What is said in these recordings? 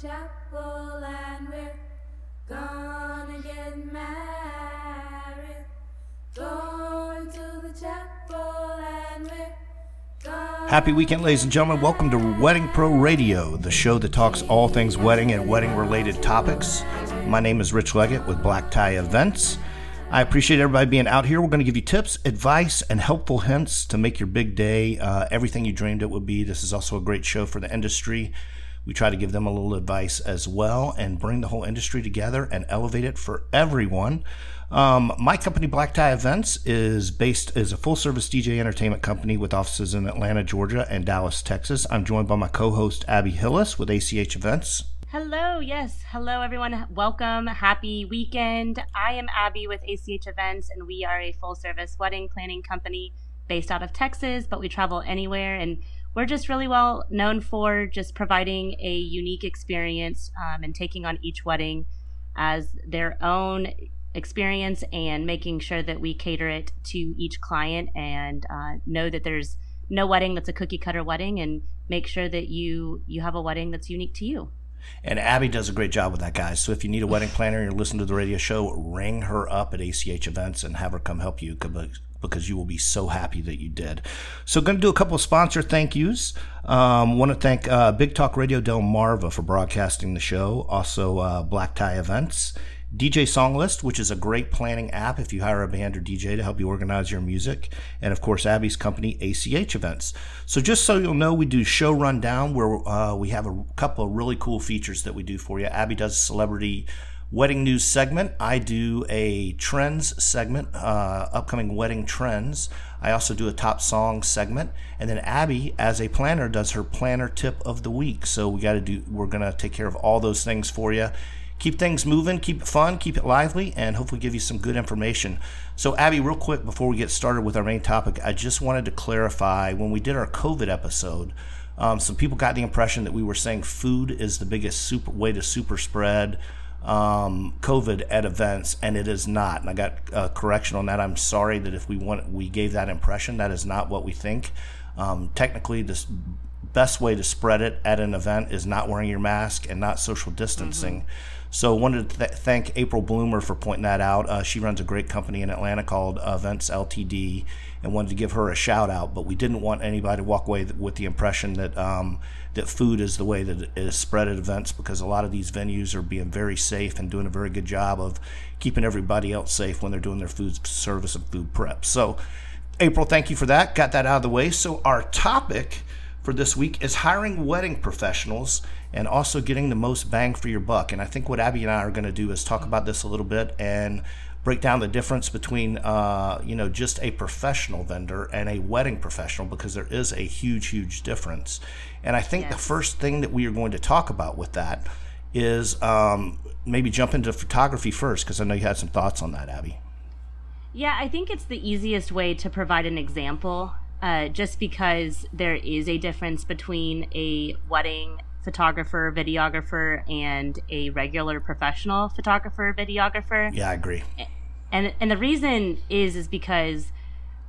chapel and we're gonna get married. Going to the chapel and we're Happy weekend, ladies and gentlemen. Welcome to Wedding Pro Radio, the show that talks all things wedding and wedding related topics. My name is Rich Leggett with Black Tie Events. I appreciate everybody being out here. We're going to give you tips, advice, and helpful hints to make your big day uh, everything you dreamed it would be. This is also a great show for the industry. We try to give them a little advice as well and bring the whole industry together and elevate it for everyone. Um, my company, Black Tie Events, is based is a full service DJ entertainment company with offices in Atlanta, Georgia, and Dallas, Texas. I'm joined by my co-host Abby Hillis with ACH Events. Hello, yes. Hello, everyone. Welcome. Happy weekend. I am Abby with ACH Events, and we are a full service wedding planning company based out of Texas, but we travel anywhere. And we're just really well known for just providing a unique experience um, and taking on each wedding as their own experience and making sure that we cater it to each client and uh, know that there's no wedding that's a cookie cutter wedding and make sure that you you have a wedding that's unique to you And Abby does a great job with that, guys. So if you need a wedding planner and you're listening to the radio show, ring her up at ACH Events and have her come help you because you will be so happy that you did. So going to do a couple of sponsor thank yous. Um, Want to thank uh, Big Talk Radio Delmarva for broadcasting the show. Also uh, Black Tie Events. DJ Songlist, which is a great planning app if you hire a band or DJ to help you organize your music. And of course, Abby's company, ACH Events. So just so you'll know, we do show rundown where uh, we have a couple of really cool features that we do for you. Abby does celebrity wedding news segment. I do a trends segment, uh, upcoming wedding trends. I also do a top song segment, and then Abby, as a planner, does her planner tip of the week. So we got to do. We're gonna take care of all those things for you keep things moving, keep it fun, keep it lively, and hopefully give you some good information. So, Abby, real quick before we get started with our main topic, I just wanted to clarify when we did our COVID episode, um, some people got the impression that we were saying food is the biggest super way to super spread um, COVID at events, and it is not. And I got a correction on that. I'm sorry that if we want we gave that impression, that is not what we think. Um, technically, the best way to spread it at an event is not wearing your mask and not social distancing. Mm-hmm. So wanted to th- thank April Bloomer for pointing that out. Uh, she runs a great company in Atlanta called Events Ltd. and wanted to give her a shout out. But we didn't want anybody to walk away with the impression that um, that food is the way that it is spread at events because a lot of these venues are being very safe and doing a very good job of keeping everybody else safe when they're doing their food service and food prep. So, April, thank you for that. Got that out of the way. So our topic for this week is hiring wedding professionals and also getting the most bang for your buck. And I think what Abby and I are going to do is talk about this a little bit and break down the difference between, uh, you know, just a professional vendor and a wedding professional because there is a huge, huge difference. And I think yes. the first thing that we are going to talk about with that is um, maybe jump into photography first because I know you had some thoughts on that, Abby. Yeah, I think it's the easiest way to provide an example uh, just because there is a difference between a wedding photographer, videographer, and a regular professional photographer, videographer. Yeah, I agree. And and the reason is is because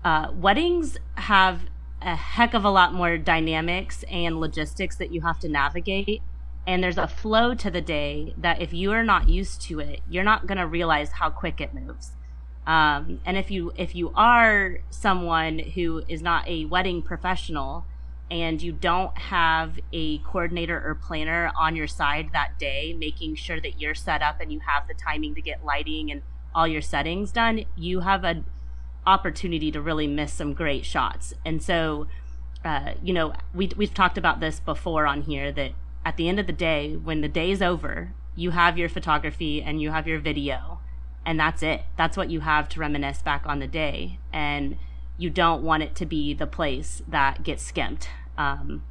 uh, weddings have a heck of a lot more dynamics and logistics that you have to navigate. And there's a flow to the day that if you are not used to it, you're not going to realize how quick it moves. Um, and if you if you are someone who is not a wedding professional and you don't have a coordinator or planner on your side that day, making sure that you're set up and you have the timing to get lighting and all your settings done, you have an opportunity to really miss some great shots. And so, uh, you know, we we've talked about this before on here that at the end of the day, when the day's over, you have your photography and you have your video and that's it. That's what you have to reminisce back on the day. And you don't want it to be the place that gets skimped. Um,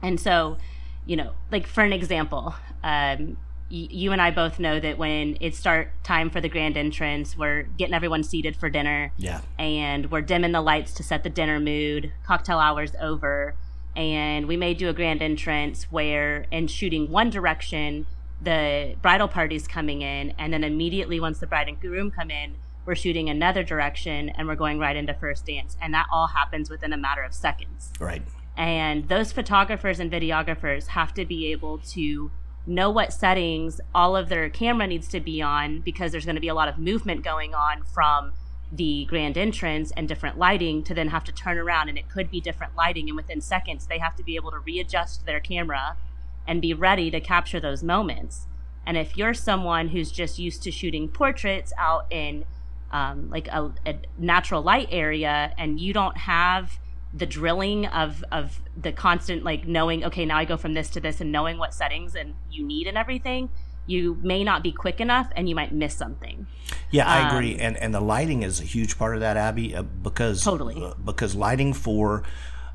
and so, you know, like for an example, um, you and I both know that when it's start time for the grand entrance, we're getting everyone seated for dinner. Yeah. And we're dimming the lights to set the dinner mood. Cocktail hours over. And we may do a grand entrance where, in shooting one direction, the bridal party's coming in, and then immediately once the bride and groom come in, we're shooting another direction and we're going right into first dance. And that all happens within a matter of seconds. Right. And those photographers and videographers have to be able to know what settings all of their camera needs to be on because there's going to be a lot of movement going on from the grand entrance and different lighting to then have to turn around and it could be different lighting and within seconds they have to be able to readjust their camera and be ready to capture those moments. And if you're someone who's just used to shooting portraits out in um, like a, a natural light area and you don't have the drilling of of the constant like knowing okay now i go from this to this and knowing what settings and you need and everything you may not be quick enough and you might miss something. Yeah i um, agree and and the lighting is a huge part of that abby uh, because totally. uh, because lighting for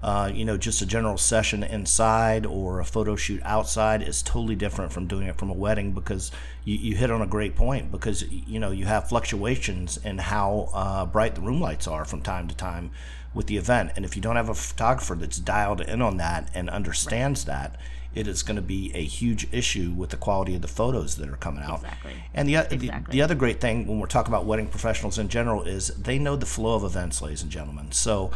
uh, you know, just a general session inside or a photo shoot outside is totally different from doing it from a wedding because you, you hit on a great point because, you know, you have fluctuations in how uh, bright the room lights are from time to time with the event. And if you don't have a photographer that's dialed in on that and understands right. that, it is going to be a huge issue with the quality of the photos that are coming out. Exactly. And the, exactly. the, the other great thing when we're talking about wedding professionals in general is they know the flow of events, ladies and gentlemen. So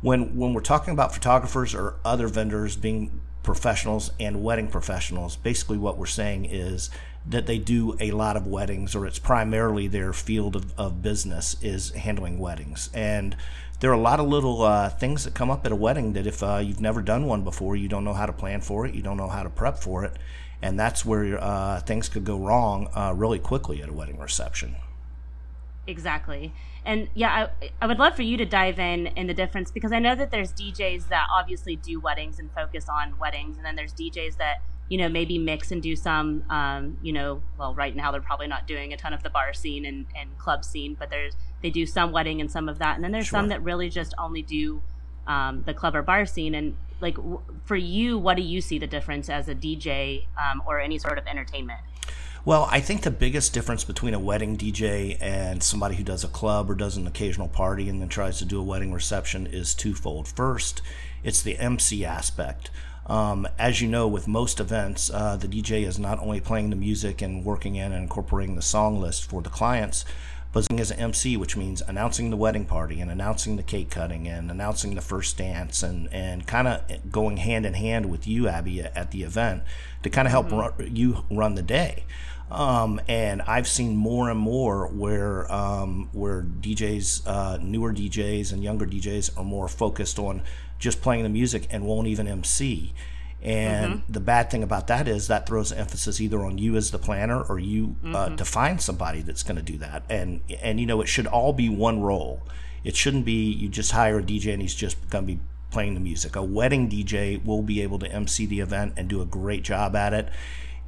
when when we're talking about photographers or other vendors being professionals and wedding professionals, basically what we're saying is that they do a lot of weddings or it's primarily their field of, of business is handling weddings. And there are a lot of little uh, things that come up at a wedding that if uh, you've never done one before, you don't know how to plan for it, you don't know how to prep for it. And that's where uh, things could go wrong uh, really quickly at a wedding reception. Exactly. And yeah, I, I would love for you to dive in in the difference because I know that there's DJs that obviously do weddings and focus on weddings, and then there's DJs that you know maybe mix and do some um, you know well right now they're probably not doing a ton of the bar scene and, and club scene but there's they do some wedding and some of that and then there's sure. some that really just only do um, the club or bar scene and like w- for you what do you see the difference as a dj um, or any sort of entertainment well, I think the biggest difference between a wedding DJ and somebody who does a club or does an occasional party and then tries to do a wedding reception is twofold. First, it's the MC aspect. Um, as you know, with most events, uh, the DJ is not only playing the music and working in and incorporating the song list for the clients, but as an MC, which means announcing the wedding party and announcing the cake cutting and announcing the first dance and, and kind of going hand in hand with you, Abby, at the event to kind of help mm-hmm. run, you run the day. Um, and I've seen more and more where um, where DJs, uh, newer DJs and younger DJs are more focused on just playing the music and won't even MC. And mm-hmm. the bad thing about that is that throws emphasis either on you as the planner or you uh, mm-hmm. uh, to find somebody that's going to do that. And and you know it should all be one role. It shouldn't be you just hire a DJ and he's just going to be playing the music. A wedding DJ will be able to MC the event and do a great job at it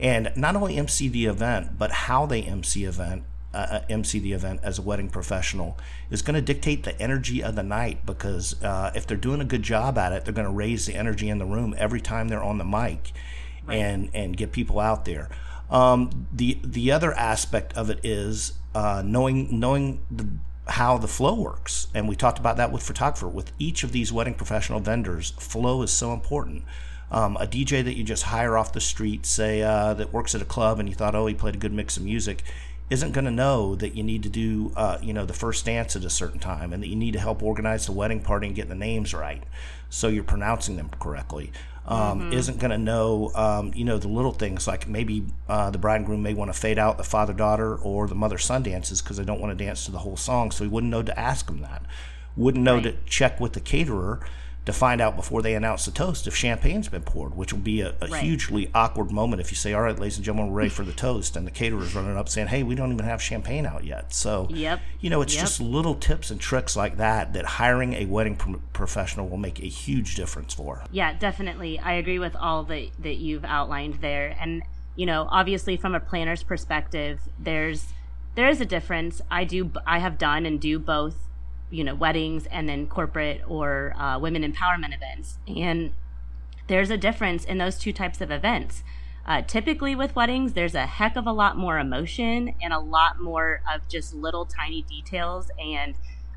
and not only MC the event, but how they MC event. Uh, uh MC the event as a wedding professional is going to dictate the energy of the night because uh, if they're doing a good job at it, they're going to raise the energy in the room every time they're on the mic, right. and and get people out there. Um, the the other aspect of it is uh, knowing knowing the, how the flow works, and we talked about that with photographer. With each of these wedding professional vendors, flow is so important. Um, a DJ that you just hire off the street, say uh, that works at a club, and you thought, oh, he played a good mix of music, isn't going to know that you need to do, uh, you know, the first dance at a certain time, and that you need to help organize the wedding party and get the names right, so you're pronouncing them correctly. Um, mm-hmm. Isn't going to know, um, you know, the little things like maybe uh, the bride and groom may want to fade out the father daughter or the mother son dances because they don't want to dance to the whole song, so he wouldn't know to ask them that. Wouldn't know right. to check with the caterer to find out before they announce the toast if champagne's been poured, which will be a, a right. hugely awkward moment if you say, "All right, ladies and gentlemen, we're ready for the toast," and the caterer's running up saying, "Hey, we don't even have champagne out yet." So, yep. you know, it's yep. just little tips and tricks like that that hiring a wedding pro- professional will make a huge difference for. Yeah, definitely. I agree with all that that you've outlined there, and you know, obviously from a planner's perspective, there's there is a difference. I do I have done and do both you know weddings and then corporate or uh, women empowerment events. And there's a difference in those two types of events. Uh, typically with weddings there's a heck of a lot more emotion and a lot more of just little tiny details and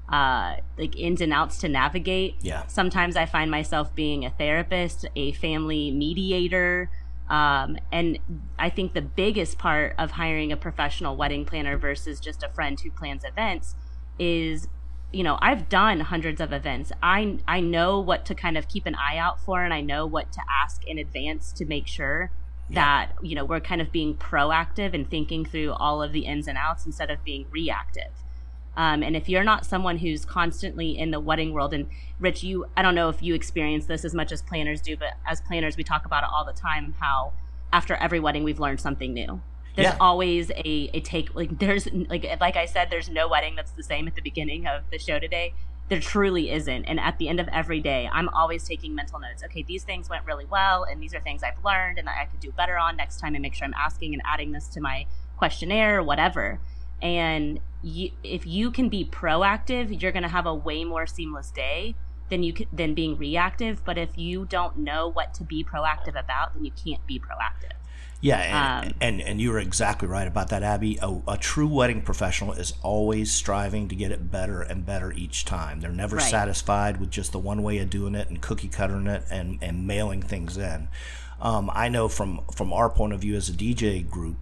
uh, like ins and outs to navigate. Yeah. Sometimes i find myself being a therapist a family mediator um, and I think the biggest part of hiring a professional wedding planner versus just a friend who plans events is you know i've done hundreds of events. I i know what to kind of keep an eye out for and i know what to ask in advance to make sure that you know we're kind of being proactive and thinking through all of the ins and outs instead of being reactive. Um, and if you're not someone who's constantly in the wedding world and rich you i don't know if you experience this as much as planners do but as planners we talk about it all the time how after every wedding we've learned something new there's Yeah. always a, a take like there's like like i said there's no wedding that's the same at the beginning of the show today. There truly isn't. And at the end of every day i'm always taking mental notes. Okay these things went really well and these are things i've learned and that i could do better on next time and make sure i'm asking and adding this to my questionnaire or whatever. And you, if you can be proactive you're going to have a way more seamless day than you than being reactive. But if you don't know what to be proactive about then you can't be proactive Yeah, and, Um, and and you're exactly right about that, Abby. A, a true wedding professional is always striving to get it better and better each time. They're never Right. satisfied with just the one way of doing it and cookie cuttering it and, and mailing things in. Um, I know from from our point of view as a DJ group,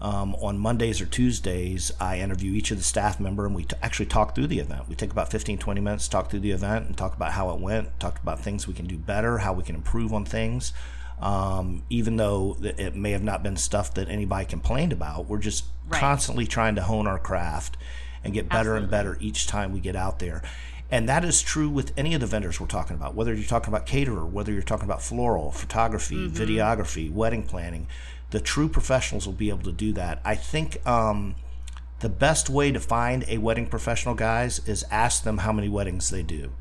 um, on Mondays or Tuesdays, I interview each of the staff member and we t- actually talk through the event. We take about 15, 20 minutes, talk through the event and talk about how it went, talk about things we can do better, how we can improve on things. Um, even though it may have not been stuff that anybody complained about, we're just Right. constantly trying to hone our craft and get better and better each time we get out there. And that is true with any of the vendors we're talking about, whether you're talking about caterer, whether you're talking about floral, photography, videography, wedding planning. The true professionals will be able to do that. I think um, the best way to find a wedding professional, guys, is ask them how many weddings they do.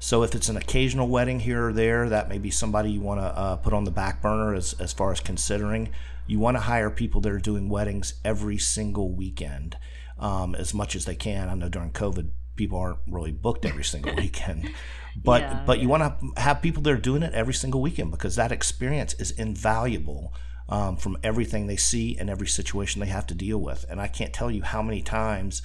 So if it's an occasional wedding here or there, that may be somebody you want to uh, put on the back burner as, as far as considering. You want to hire people that are doing weddings every single weekend um, as much as they can. I know during COVID, people aren't really booked every single weekend. But Yeah, but you want to have people that are doing it every single weekend because that experience is invaluable um, from everything they see and every situation they have to deal with. And I can't tell you how many times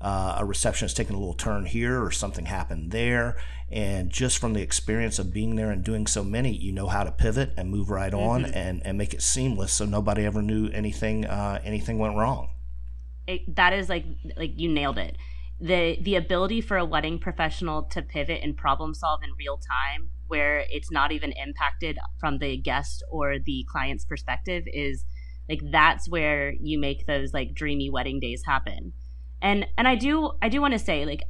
uh, a receptionist taken a little turn here or something happened there. And just from the experience of being there and doing so many, you know how to pivot and move right on and, and make it seamless so nobody ever knew anything uh, anything went wrong. it, that is like like you nailed it the the ability for a wedding professional to pivot and problem solve in real time where it's not even impacted from the guest or the client's perspective is like that's where you make those like dreamy wedding days happen and and i do i do want to say like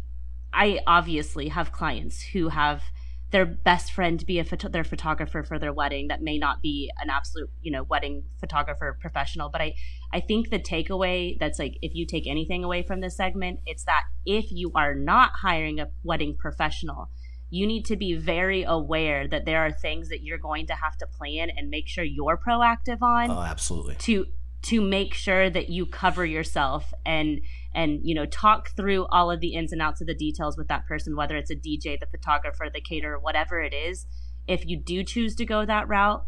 i obviously have clients who have their best friend be a photo- their photographer for their wedding that may not be an absolute you know wedding photographer professional but i i think the takeaway that's like if you take anything away from this segment it's that if you are not hiring a wedding professional you need to be very aware that there are things that you're going to have to plan and make sure you're proactive on Oh, absolutely. to to make sure that you cover yourself and and you know talk through all of the ins and outs of the details with that person whether it's a DJ the photographer the caterer whatever it is. If you do choose to go that route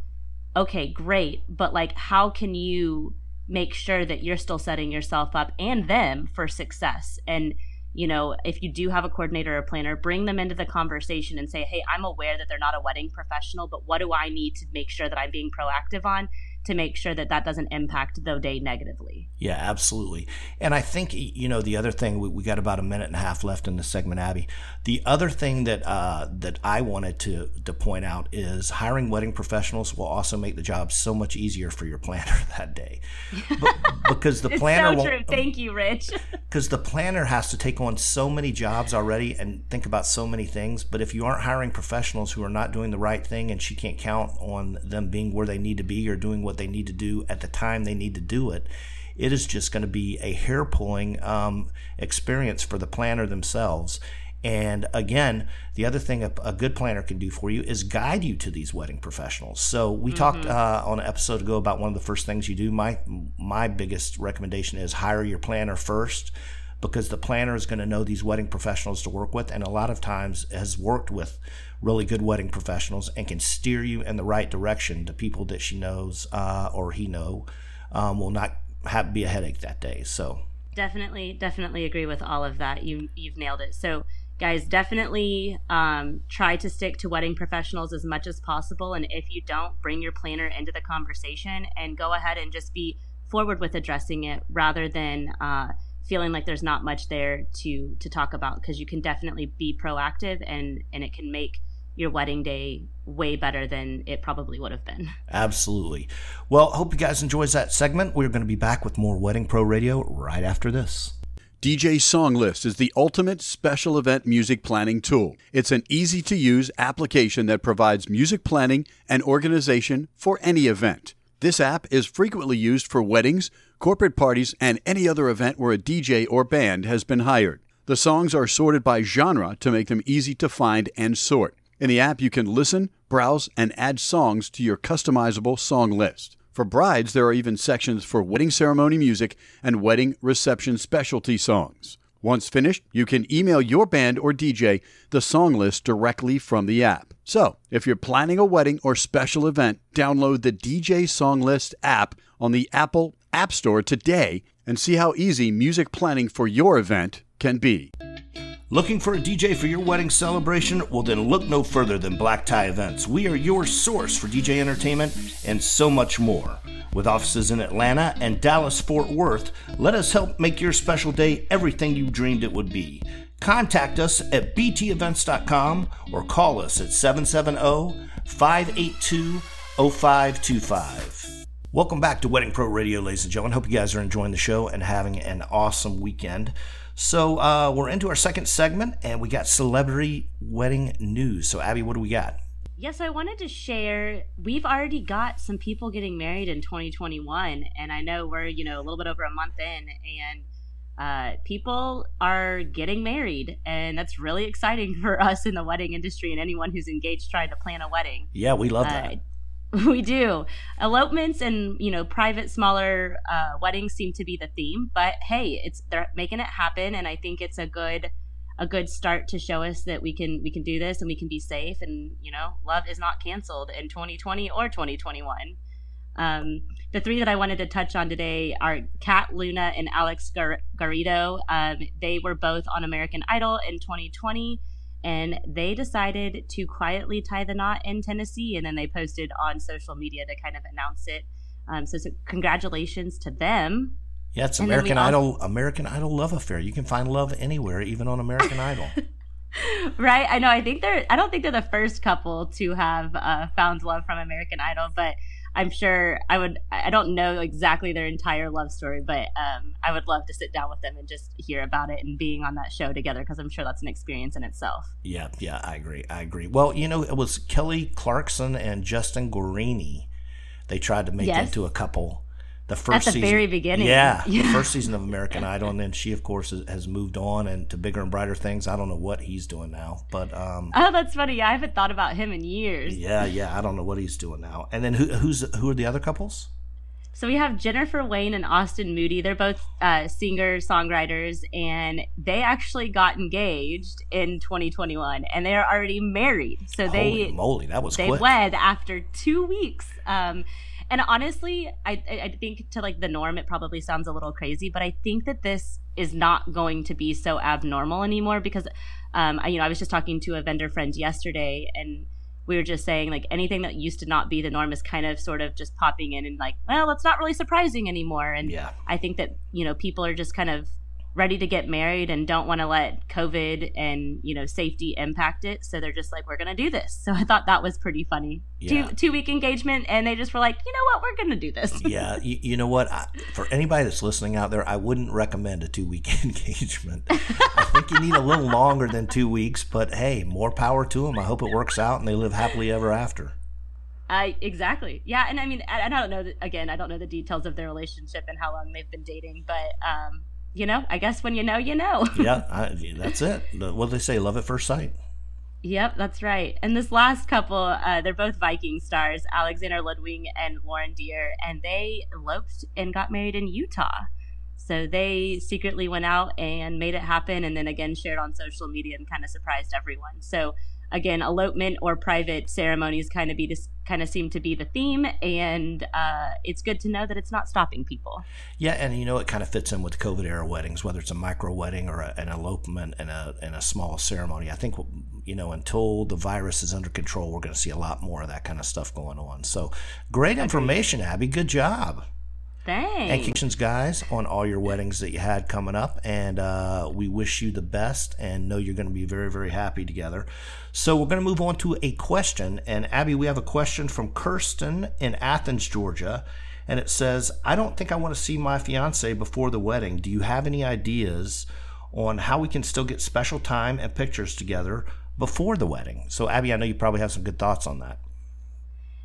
okay great. But like how can you make sure that you're still setting yourself up and them for success? And you know if you do have a coordinator or planner bring them into the conversation and say hey i'm aware that they're not a wedding professional but what do i need to make sure that i'm being proactive on to make sure that that doesn't impact the day negatively Yeah, absolutely. And I think you know the other thing we, we got about a minute and a half left in the segment, Abby. The other thing that uh, that I wanted to to point out is hiring wedding professionals will also make the job so much easier for your planner that day, Be- because the planner so won't, true thank you rich because the planner has to take on so many jobs already and think about so many things. But if you aren't hiring professionals who are not doing the right thing and she can't count on them being where they need to be or doing what they need to do at the time they need to do it, it is just going to be a hair pulling um, experience for the planner themselves. And again, the other thing a, a good planner can do for you is guide you to these wedding professionals. So we talked uh, on an episode ago about one of the first things you do. My my biggest recommendation is hire your planner first because the planner is going to know these wedding professionals to work with and a lot of times has worked with really good wedding professionals and can steer you in the right direction to people that she knows uh, or he know um, will not have be a headache that day. So definitely definitely agree with all of that. You you've nailed it. So guys definitely um, try to stick to wedding professionals as much as possible. And if you don't bring your planner into the conversation and go ahead and just be forward with addressing it rather than uh, feeling like there's not much there to to talk about because you can definitely be proactive and and it can make your wedding day way better than it probably would have been. Absolutely. Well, hope you guys enjoys that segment. We're going to be back with more Wedding Pro Radio right after this. DJ Song List is the ultimate special event music planning tool. It's an easy to use application that provides music planning and organization for any event. This app is frequently used for weddings, corporate parties, and any other event where a DJ or band has been hired. The songs are sorted by genre to make them easy to find and sort. In the app, you can listen, browse, and add songs to your customizable song list. For brides, there are even sections for wedding ceremony music and wedding reception specialty songs. Once finished, you can email your band or DJ the song list directly from the app. So, if you're planning a wedding or special event, download the DJ Songlist app on the Apple App Store today and see how easy music planning for your event can be. Looking for a DJ for your wedding celebration? Well, then look no further than Black Tie Events. We are your source for DJ entertainment and so much more. With offices in Atlanta and Dallas Fort Worth, let us help make your special day everything you dreamed it would be. Contact us at btevents.com or call us at 770 582 0525. Welcome back to Wedding Pro Radio, ladies and gentlemen. Hope you guys are enjoying the show and having an awesome weekend. So uh, we're into our second segment, and we got celebrity wedding news. So Abby, what do we got? Yes, I wanted to share. We've already got some people getting married in 2021, and I know we're you know a little bit over a month in, and uh, people are getting married, and that's really exciting for us in the wedding industry and anyone who's engaged trying to plan a wedding. Yeah, we love that. Uh, we do. Elopements and you know private smaller uh, weddings seem to be the theme, but hey, it's they're making it happen, and I think it's a good a good start to show us that we can we can do this and we can be safe, and you know love is not canceled in 2020 or 2021. Um, the three that I wanted to touch on today are Kat Luna and Alex Gar- Garrido. Um, they were both on American Idol in 2020 and they decided to quietly tie the knot in Tennessee, and then they posted on social media to kind of announce it. Um, so, so, congratulations to them. Yeah, it's American Idol. American Idol love affair. You can find love anywhere, even on American Idol. right? I know. I think they're. I don't think they're the first couple to have uh, found love from American Idol, but I'm sure I would. I don't know exactly their entire love story, but um, I would love to sit down with them and just hear about it and being on that show together because I'm sure that's an experience in itself. Yeah, yeah, I agree. I agree. Well, you know, it was Kelly Clarkson and Justin Guarini. They tried to make yes. into a couple the first at the season, very beginning. Yeah, yeah, the first season of American Idol, and then she, of course, has moved on and to bigger and brighter things. I don't know what he's doing now, but um, oh, that's funny. Yeah, I haven't thought about him in years. Yeah, yeah, I don't know what he's doing now. And then who, who's who are the other couples? So we have Jennifer Wayne and Austin Moody. They're both uh, singer songwriters, and they actually got engaged in 2021, and they are already married. So Holy they moly, that was they quick. wed after two weeks. Um, and honestly, I I think to like the norm, it probably sounds a little crazy, but I think that this is not going to be so abnormal anymore because, um, I, you know, I was just talking to a vendor friend yesterday, and we were just saying like anything that used to not be the norm is kind of sort of just popping in and like, well, it's not really surprising anymore. And yeah. I think that you know people are just kind of ready to get married and don't want to let COVID and you know safety impact it. So they're just like, we're gonna do this. So I thought that was pretty funny. Yeah. Two two week engagement, and they just were like, you know what, we're gonna do this. yeah, you, you know what? I, for anybody that's listening out there, I wouldn't recommend a two week engagement. I think you need a little longer than two weeks, but hey, more power to them. I hope it works out and they live happily ever after. I exactly yeah, and I mean I, I don't know again I don't know the details of their relationship and how long they've been dating, but um, you know, I guess when you know, you know. yeah, I, that's it. What do they say? Love at first sight. Yep, that's right. And this last couple, uh, they're both Viking stars, Alexander Ludwig and Lauren Dear, and they eloped and got married in Utah. So they secretly went out and made it happen, and then again shared on social media and kind of surprised everyone. So again, elopement or private ceremonies kind of be this kind of seem to be the theme, and uh, it's good to know that it's not stopping people. Yeah, and you know it kind of fits in with COVID era weddings, whether it's a micro wedding or a, an elopement and a and a small ceremony. I think you know until the virus is under control, we're going to see a lot more of that kind of stuff going on. So great information, Abby. Good job. Thanks. And congratulations, guys, on all your weddings that you had coming up. And uh, we wish you the best and know you're going to be very, very happy together. So we're going to move on to a question. And Abby, we have a question from Kirsten in Athens, Georgia. And it says, I don't think I want to see my fiance before the wedding. Do you have any ideas on how we can still get special time and pictures together before the wedding? So, Abby, I know you probably have some good thoughts on that.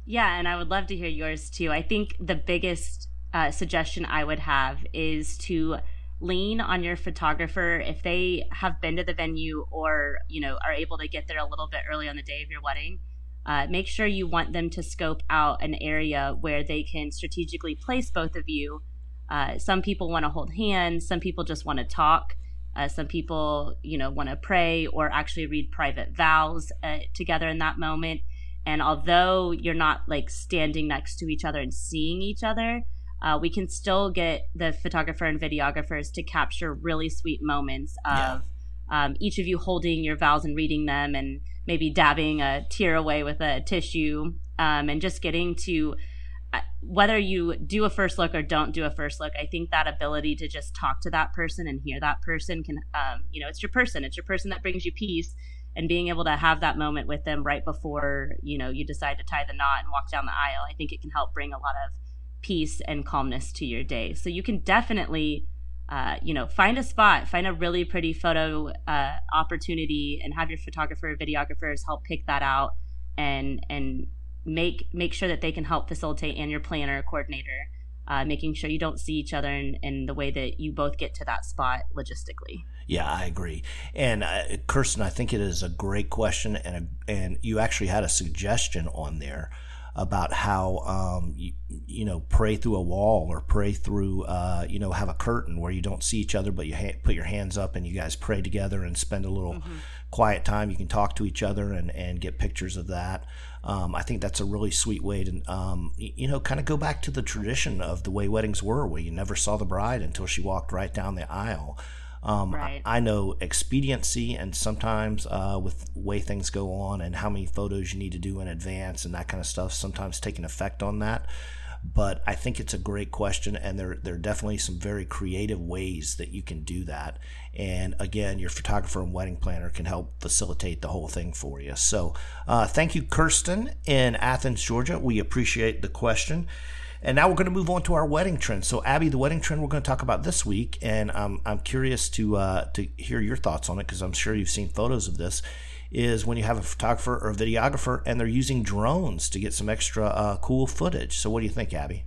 Yeah, and I would love to hear yours too. I think the biggest uh, suggestion I would have is to lean on your photographer. If they have been to the venue or you know are able to get there a little bit early on the day of your wedding uh, make sure you want them to scope out an area where they can strategically place both of you. Uh, some people want to hold hands some people just want to talk uh, some people you know want to pray or actually read private vows uh, together in that moment. And although you're not like standing next to each other and seeing each other uh, we can still get the photographer and videographers to capture really sweet moments of yeah. um, each of you holding your vows and reading them and maybe dabbing a tear away with a tissue um, and just getting to uh, whether you do a first look or don't do a first look i think that ability to just talk to that person and hear that person can um, you know it's your person it's your person that brings you peace and being able to have that moment with them right before you know you decide to tie the knot and walk down the aisle i think it can help bring a lot of peace and calmness to your day. So you can definitely, uh, you know, find a spot, find a really pretty photo uh, opportunity, and have your photographer, or videographers help pick that out, and and make make sure that they can help facilitate, and your planner, coordinator, uh, making sure you don't see each other in, in the way that you both get to that spot logistically. Yeah, I agree. And uh, Kirsten, I think it is a great question, and a, and you actually had a suggestion on there about how um, you, you, know pray through a wall or pray through uh, you know have a curtain where you don't see each other but you ha- put your hands up and you guys pray together and spend a little mm-hmm. quiet time. You can talk to each other and, and get pictures of that. Um, I think that's a really sweet way to um, you know kind of go back to the tradition of the way weddings were where you never saw the bride until she walked right down the aisle um, right. I, I, know expediency and sometimes uh, with way things go on and how many photos you need to do in advance and that kind of stuff sometimes take an effect on that. But I think it's a great question, and there there are definitely some very creative ways that you can do that. And again, your photographer and wedding planner can help facilitate the whole thing for you. So, uh, thank you, Kirsten in Athens, Georgia. We appreciate the question. And now we're going to move on to our wedding trend. So, Abby, the wedding trend we're going to talk about this week, and I'm, I'm curious to uh, to hear your thoughts on it because I'm sure you've seen photos of this. Is when you have a photographer or a videographer and they're using drones to get some extra uh, cool footage. So, what do you think, Abby?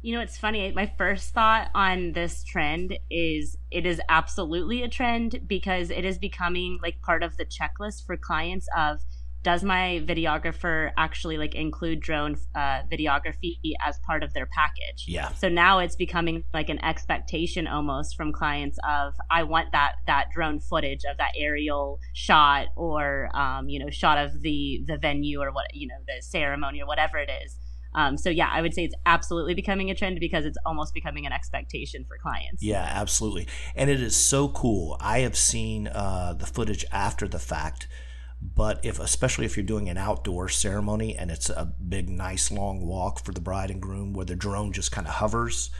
You know, it's funny. My first thought on this trend is it is absolutely a trend because it is becoming like part of the checklist for clients of does my videographer actually like include drone uh, videography as part of their package? Yeah. So now it's becoming like an expectation almost from clients of i want that that drone footage of that aerial shot or um, you know shot of the the venue or what you know the ceremony or whatever it is. Um, so yeah, I would say it's absolutely becoming a trend because it's almost becoming an expectation for clients. Yeah, absolutely, and it is so cool. I have seen uh, the footage after the fact but if especially if you're doing an outdoor ceremony and it's a big nice long walk for the bride and groom where the drone just kind of hovers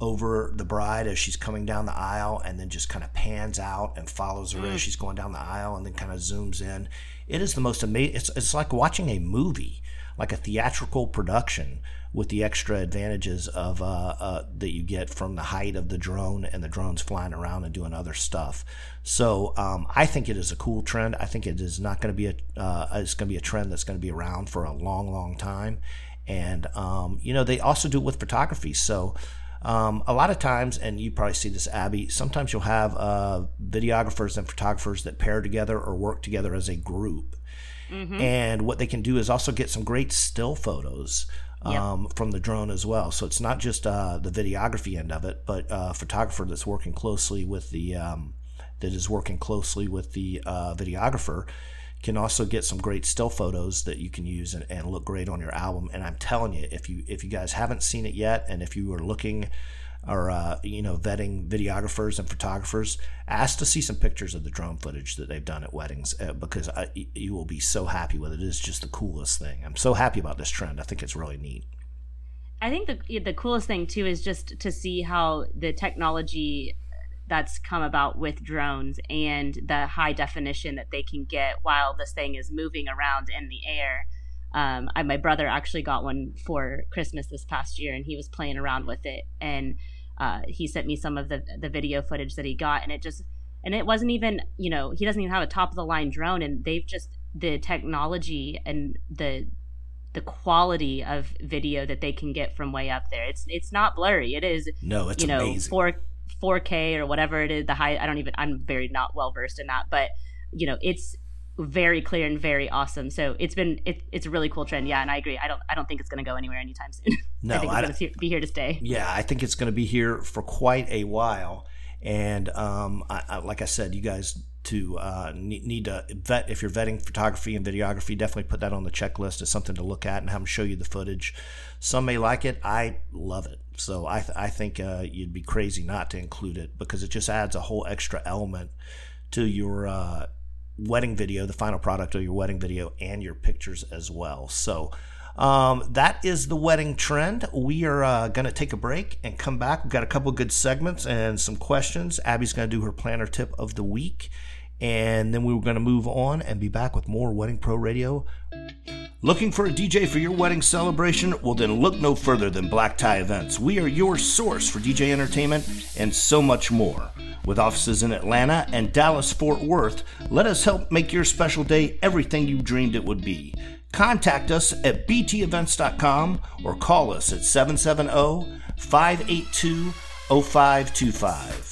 over the bride as she's coming down the aisle and then just kind of pans out and follows her mm. as she's going down the aisle and then kind of zooms in it is the most amazing it's, it's like watching a movie like a theatrical production with the extra advantages of uh, uh, that you get from the height of the drone and the drones flying around and doing other stuff. So um, I think it is a cool trend. I think it is not going to be a uh, it's going to be a trend that's going to be around for a long, long time. And um, you know they also do it with photography. So um, a lot of times, and you probably see this, Abby. Sometimes you'll have uh, videographers and photographers that pair together or work together as a group. Mm-hmm. And what they can do is also get some great still photos um, from the drone as well. So it's not just uh, the videography end of it, but a photographer that's working closely with the um, that is working closely with the uh, videographer can also get some great still photos that you can use and, and look great on your album. And I'm telling you, if you if you guys haven't seen it yet, and if you are looking or uh, you know vetting videographers and photographers ask to see some pictures of the drone footage that they've done at weddings uh, because I, you will be so happy with it. It is just the coolest thing. I'm so happy about this trend. I think it's really neat. I think the the coolest thing too is just to see how the technology that's come about with drones and the high definition that they can get while this thing is moving around in the air. Um, I, my brother actually got one for Christmas this past year, and he was playing around with it, and uh, he sent me some of the the video footage that he got, and it just and it wasn't even you know he doesn't even have a top of the line drone, and they've just the technology and the the quality of video that they can get from way up there. It's it's not blurry. It is No, it's you know amazing. four 4K or whatever it is. The high I don't even I'm very not well versed in that, but you know it's very clear and very awesome. So it's been it, it's a really cool trend. Yeah, and I agree. I don't I don't think it's going to go anywhere anytime soon. No, I think it's going to be here to stay. Yeah, I think it's going to be here for quite a while. And um, I, I, like I said, you guys to uh, need, need to vet if you're vetting photography and videography. Definitely put that on the checklist as something to look at and have them show you the footage. Some may like it. I love it. So I, th- I think uh, you'd be crazy not to include it because it just adds a whole extra element to your uh, wedding video, the final product of your wedding video, and your pictures as well. So. Um, that is the wedding trend. We are uh, going to take a break and come back. We've got a couple good segments and some questions. Abby's going to do her planner tip of the week. And then we were going to move on and be back with more Wedding Pro Radio. Looking for a DJ for your wedding celebration? Well, then look no further than Black Tie Events. We are your source for DJ entertainment and so much more. With offices in Atlanta and Dallas Fort Worth, let us help make your special day everything you dreamed it would be. Contact us at btevents.com or call us at 770 582 0525.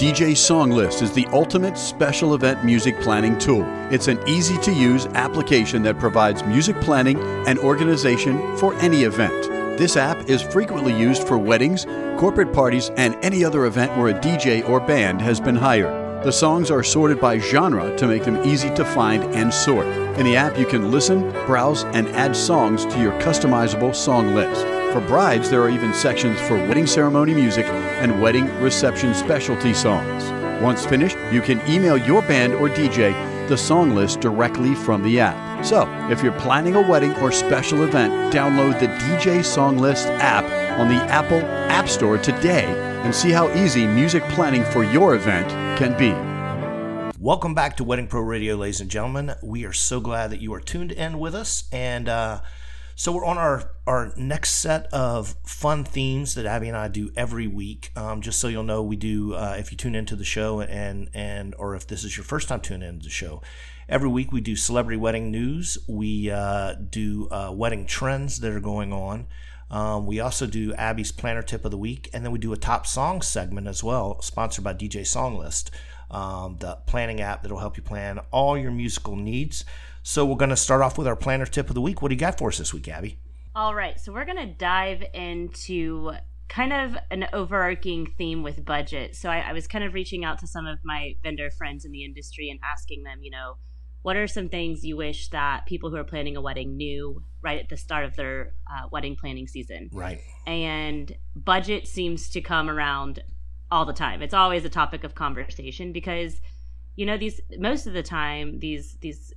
DJ Song List is the ultimate special event music planning tool. It's an easy to use application that provides music planning and organization for any event. This app is frequently used for weddings, corporate parties, and any other event where a DJ or band has been hired. The songs are sorted by genre to make them easy to find and sort. In the app, you can listen, browse, and add songs to your customizable song list. For brides, there are even sections for wedding ceremony music and wedding reception specialty songs. Once finished, you can email your band or DJ the song list directly from the app. So, if you're planning a wedding or special event, download the DJ Song List app on the Apple App Store today and see how easy music planning for your event can be. Welcome back to Wedding Pro Radio, ladies and gentlemen. We are so glad that you are tuned in with us. And uh, so we're on our, our next set of fun themes that Abby and I do every week. Um, just so you'll know, we do, uh, if you tune into the show and, and, or if this is your first time tuning into the show, every week we do celebrity wedding news. We uh, do uh, wedding trends that are going on. Um, we also do Abby's Planner Tip of the Week, and then we do a top song segment as well, sponsored by DJ Song List, um, the planning app that'll help you plan all your musical needs. So we're going to start off with our Planner Tip of the Week. What do you got for us this week, Abby? All right, so we're going to dive into kind of an overarching theme with budget. So I, I was kind of reaching out to some of my vendor friends in the industry and asking them, you know, what are some things you wish that people who are planning a wedding knew right at the start of their uh, wedding planning season? Right. And budget seems to come around all the time. It's always a topic of conversation because, you know, these most of the time these these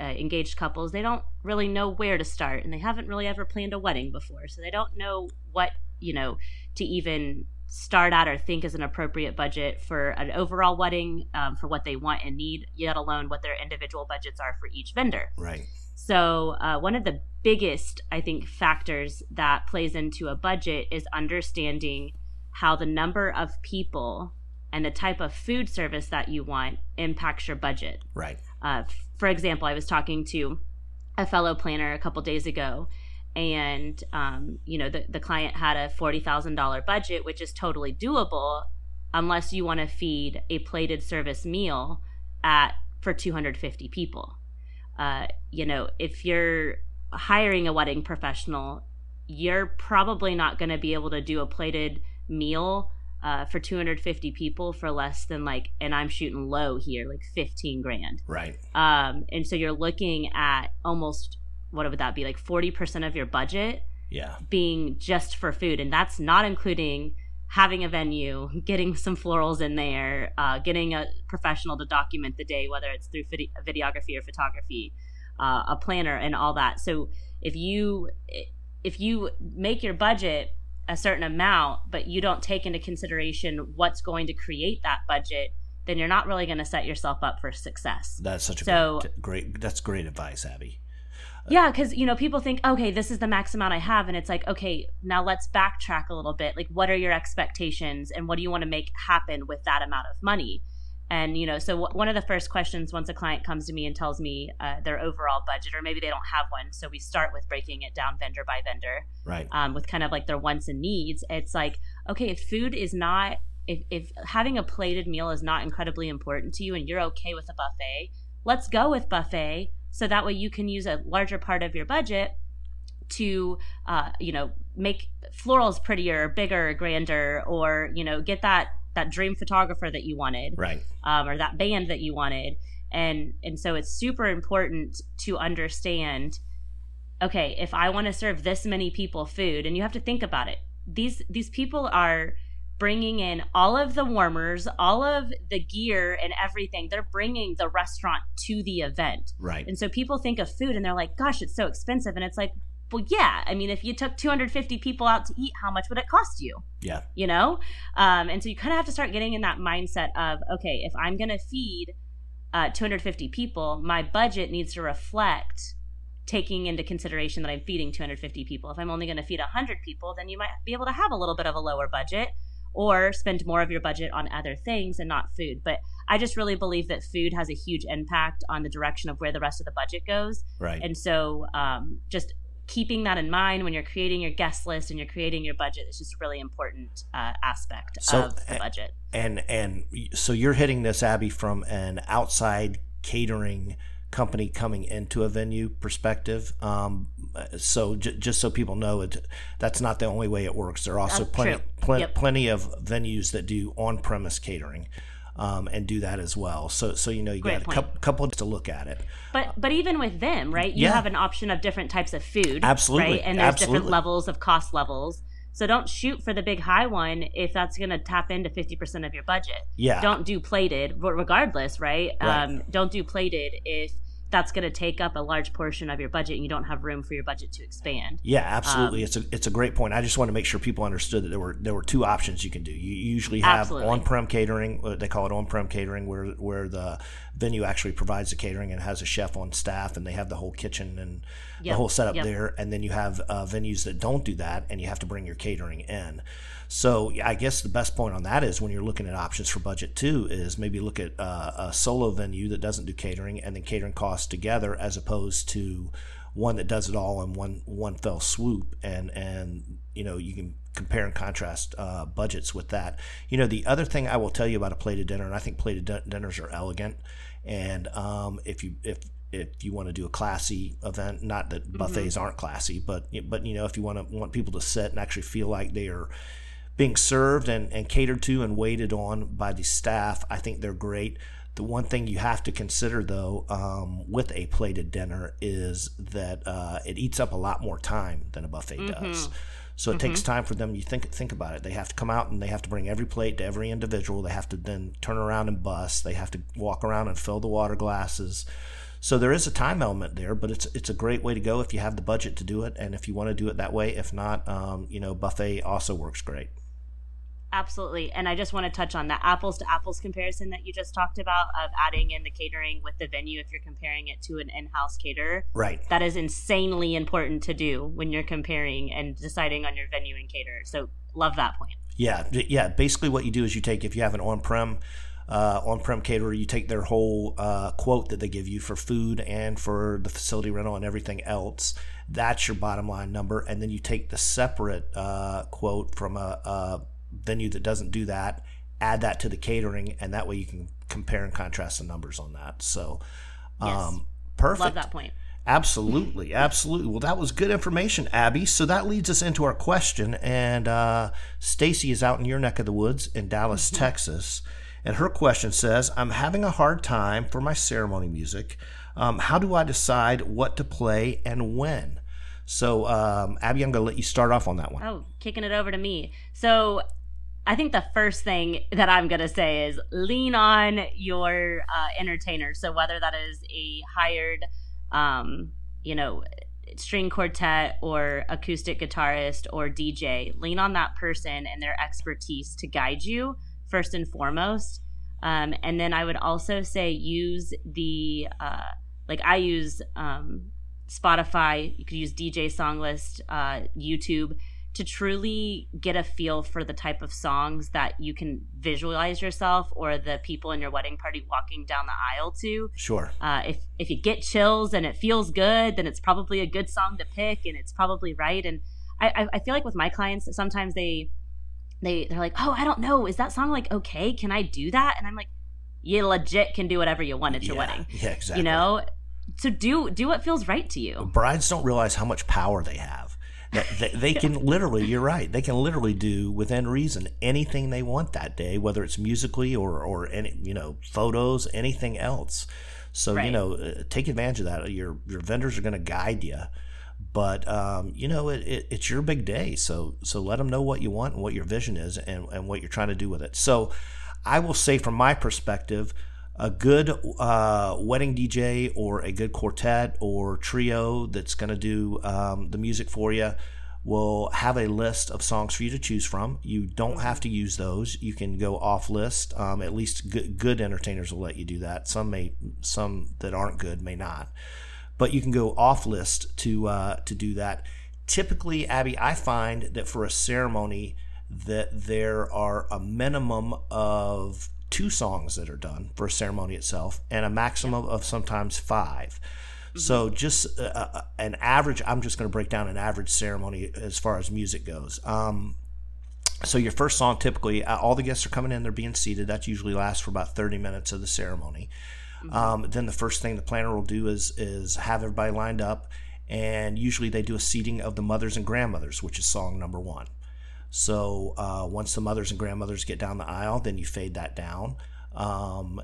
uh, engaged couples they don't really know where to start and they haven't really ever planned a wedding before, so they don't know what you know to even start at or think is an appropriate budget for an overall wedding um, for what they want and need, yet alone what their individual budgets are for each vendor. Right. So, uh, one of the biggest, I think, factors that plays into a budget is understanding how the number of people and the type of food service that you want impacts your budget. Right. Uh, for example, I was talking to a fellow planner a couple days ago, and um, you know the, the client had a $40000 budget which is totally doable unless you want to feed a plated service meal at for 250 people. Uh, you know if you're hiring a wedding professional you're probably not going to be able to do a plated meal uh, for 250 people for less than like and i'm shooting low here like 15 grand Right. um, and so you're looking at almost what would that be like 40% of your budget Yeah. being just for food and that's not including having a venue getting some florals in there uh, getting a professional to document the day whether it's through vide- videography or photography uh, a planner and all that so if you if you make your budget a certain amount, but you don't take into consideration what's going to create that budget, then you're not really going to set yourself up for success. That's such a So- great, great. That's great advice, Abby. Uh, yeah, because you know people think, okay, this is the max amount I have, and it's like, okay, now let's backtrack a little bit. Like, what are your expectations, and what do you want to make happen with that amount of money? And you know, so w- one of the first questions once a client comes to me and tells me uh, their overall budget, or maybe they don't have one, so we start with breaking it down vendor by vendor, Right. um, with kind of like their wants and needs. It's like, okay, if food is not, if, if having a plated meal is not incredibly important to you, and you're okay with a buffet, let's go with buffet so that way you can use a larger part of your budget to uh, you know make florals prettier bigger grander or you know get that that dream photographer that you wanted Right. um, or that band that you wanted and and so it's super important to understand okay if i want to serve this many people food and you have to think about it these these people are bringing in all of the warmers all of the gear and everything they're bringing the restaurant to the event Right. and so people think of food and they're like gosh it's so expensive and it's like well yeah i mean if you took 250 people out to eat how much would it cost you? Yeah. you know? Um, and so you kind of have to start getting in that mindset of okay if i'm going to feed uh, 250 people my budget needs to reflect taking into consideration that i'm feeding 250 people. If i'm only going to feed 100 people then you might be able to have a little bit of a lower budget or spend more of your budget on other things and not food. But i just really believe that food has a huge impact on the direction of where the rest of the budget goes. Right. and so um, just keeping that in mind when you're creating your guest list and you're creating your budget is just a really important uh, aspect So, of the budget. and and so you're hitting this abby from an outside catering company coming into a venue perspective um, so j- just so people know it that's not the only way it works there are also That's plenty. Yep. plenty of venues that do on-premise catering um, and do that as well so so you know you Great got a point. couple, couple to look at it But but even with them, right? You Yeah. have an option of different types of food, Absolutely. right? And there's different levels of cost levels. So don't shoot for the big high one if that's going to tap into 50% of your budget. Yeah. Don't do plated, regardless, right? Right. Um, don't do plated if that's going to take up a large portion of your budget and you don't have room for your budget to expand. Yeah, Um, absolutely. it's a it's a great point. I just want to make sure people understood that there were there were two options you can do. You usually have on-prem catering. uh, They call it on-prem catering, where where the venue actually provides the catering and has a chef on staff, and they have the whole kitchen and the whole setup yep. there. And then you have uh, venues that don't do that, and you have to bring your catering in. So I guess the best point on that is when you're looking at options for budget two is maybe look at uh, a solo venue that doesn't do catering and then catering costs together as opposed to one that does it all in one one fell swoop. And and you know you can compare and contrast uh, budgets with that. You know the other thing i will tell you about a plated dinner and i think plated din- dinners are elegant. And um, if you if if you want to do a classy event not that buffets aren't classy but but you know if you want to want people to sit and actually feel like they are being served and, and catered to and waited on by the staff. I think they're great. The one thing you have to consider, though, um, with a plated dinner is that uh, it eats up a lot more time than a buffet does. So it takes time for them. You think think about it. They have to come out and they have to bring every plate to every individual. They have to then turn around and bus. They have to walk around and fill the water glasses. So there is a time element there, but it's it's a great way to go if you have the budget to do it, and if you want to do it that way. If not, um, you know, buffet also works great. Absolutely. And I just want to touch on the apples to apples comparison that you just talked about of adding in the catering with the venue if you're comparing it to an in house caterer. Right. That is insanely important to do when you're comparing and deciding on your venue and caterer. So, love that point. Yeah, yeah. Basically, what you do is you take if you have an on-prem uh, on-prem caterer, you take their whole uh, quote that they give you for food and for the facility rental and everything else. That's your bottom line number, and then you take the separate uh, quote from a, a venue that doesn't do that, add that to the catering, and that way you can compare and contrast the numbers on that. So, Yes. um, perfect. Love that point. Absolutely, absolutely. Well, that was good information, Abby. So that leads us into our question. And uh, Stacy is out in your neck of the woods in Dallas, Texas, and her question says, "I'm having a hard time for my ceremony music. Um, how do I decide what to play and when?" So, um, Abby, I'm going to let you start off on that one. Oh, kicking it over to me. So, I think the first thing that I'm going to say is lean on your uh, entertainer. So, whether that is a hired, um, you know, string quartet or acoustic guitarist or DJ. Lean on that person and their expertise to guide you first and foremost. Um, and then I would also say use the uh, like I use um, Spotify. You could use DJ Songlist, uh, YouTube to truly get a feel for the type of songs that you can visualize yourself or the people in your wedding party walking down the aisle to. Sure. Uh, if if you get chills and it feels good, then it's probably a good song to pick, and it's probably right. And I I feel like with my clients, sometimes they they they're like, oh, I don't know, is that song like okay? Can I do that? And I'm like, you legit can do whatever you want at your yeah, wedding. Yeah, exactly. You know, so do do what feels right to you. Brides don't realize how much power they have. They, they can literally, you're right, they can literally do within reason anything they want that day, whether it's musically or, or any, you know, photos, anything else. So, Right. you know, uh, take advantage of that. Your, your vendors are going to guide you. But, um, you know, it, it, it's your big day. So, so let them know what you want and what your vision is and, and what you're trying to do with it. So I will say from my perspective, a good uh, wedding DJ or a good quartet or trio that's going to do um, the music for you will have a list of songs for you to choose from. You don't have to use those. You can go off list. Um, at least good, good entertainers will let you do that. Some may, some that aren't good may not. But you can go off list to uh, to do that. Typically, Abby, I find that for a ceremony that there are a minimum of two songs that are done for a ceremony itself and a maximum of sometimes 5 So just uh, uh, an average. I'm just going to break down an average ceremony as far as music goes. Um, so your first song, typically, uh, all the guests are coming in, they're being seated. That usually lasts for about 30 minutes of the ceremony. Um, then the first thing the planner will do is is have everybody lined up, and usually they do a seating of the mothers and grandmothers, which is song number one. So uh, once the mothers and grandmothers get down the aisle, then you fade that down. Um,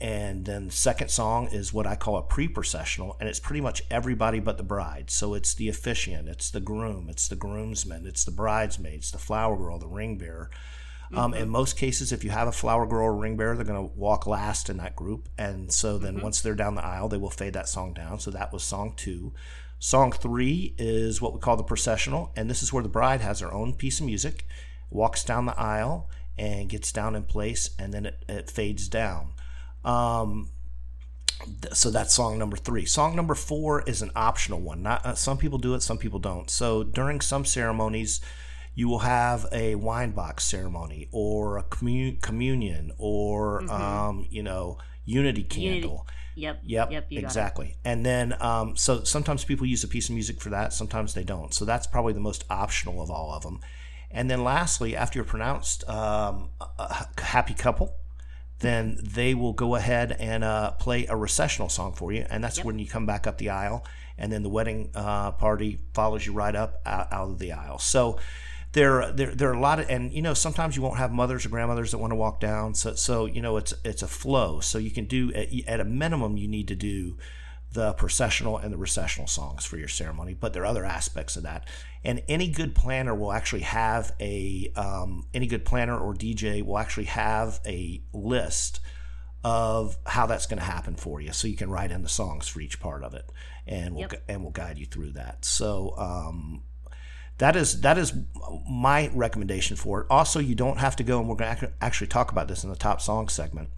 and then the second song is what I call a pre-processional, and it's pretty much everybody but the bride. So it's the officiant, it's the groom, it's the groomsmen, it's the bridesmaids, the flower girl, the ring bearer. Um, in most cases, if you have a flower girl or ring bearer, they're going to walk last in that group, and so then once they're down the aisle, they will fade that song down. So that was song two. Song three is what we call the processional, and this is where the bride has her own piece of music, walks down the aisle, and gets down in place, and then it, it fades down. Um, th- so that's song number three. Song number four is an optional one. Not uh, some people do it, some people don't. So during some ceremonies, you will have a wine box ceremony or a commu- communion or um, you know unity candle. Yep. Yep. Yep. You got it. exactly. And then, um, so sometimes people use a piece of music for that. Sometimes they don't. So that's probably the most optional of all of them. And then, lastly, after you're pronounced um, a happy couple, then they will go ahead and uh, play a recessional song for you, and that's when you come back up the aisle, and then the wedding uh, party follows you right up out, out of the aisle. So there, there, there are a lot of, and you know, sometimes you won't have mothers or grandmothers that want to walk down. So, so you know, it's it's a flow. So you can do at, at a minimum, you need to do the processional and the recessional songs for your ceremony, but there are other aspects of that. And any good planner will actually have a um, any good planner or DJ will actually have a list of how that's going to happen for you, so you can write in the songs for each part of it, and we'll Yep. and we'll guide you through that. So. Um, that is that is my recommendation for it. Also, you don't have to go, and we're going to actually talk about this in the top song segment.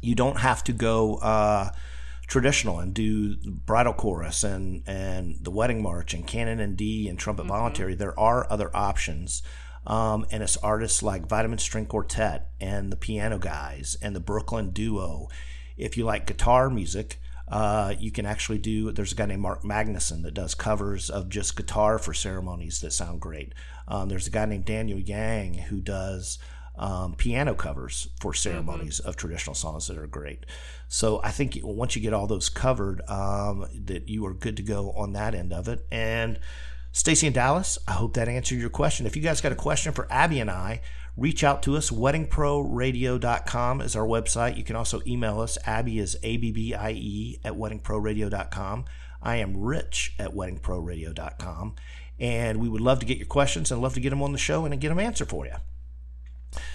You don't have to go uh, traditional and do bridal chorus and and the wedding march and canon in D and trumpet voluntary. There are other options. Um, and it's artists like Vitamin String Quartet and the Piano Guys and the Brooklyn Duo. If you like guitar music, uh, you can actually do. There's a guy named Mark Magnuson that does covers of just guitar for ceremonies that sound great. Um, there's a guy named Daniel Jang who does um, piano covers for ceremonies of traditional songs that are great. So I think once you get all those covered, um, that you are good to go on that end of it. And Stacy and Dallas, I hope that answered your question. If you guys got a question for Abby and I, reach out to us. WeddingProRadio.com is our website. You can also email us. Abby is A-B-B-I-E E at WeddingProRadio.com. I am Rich at WeddingProRadio.com. And we would love to get your questions and love to get them on the show and get them answered for you.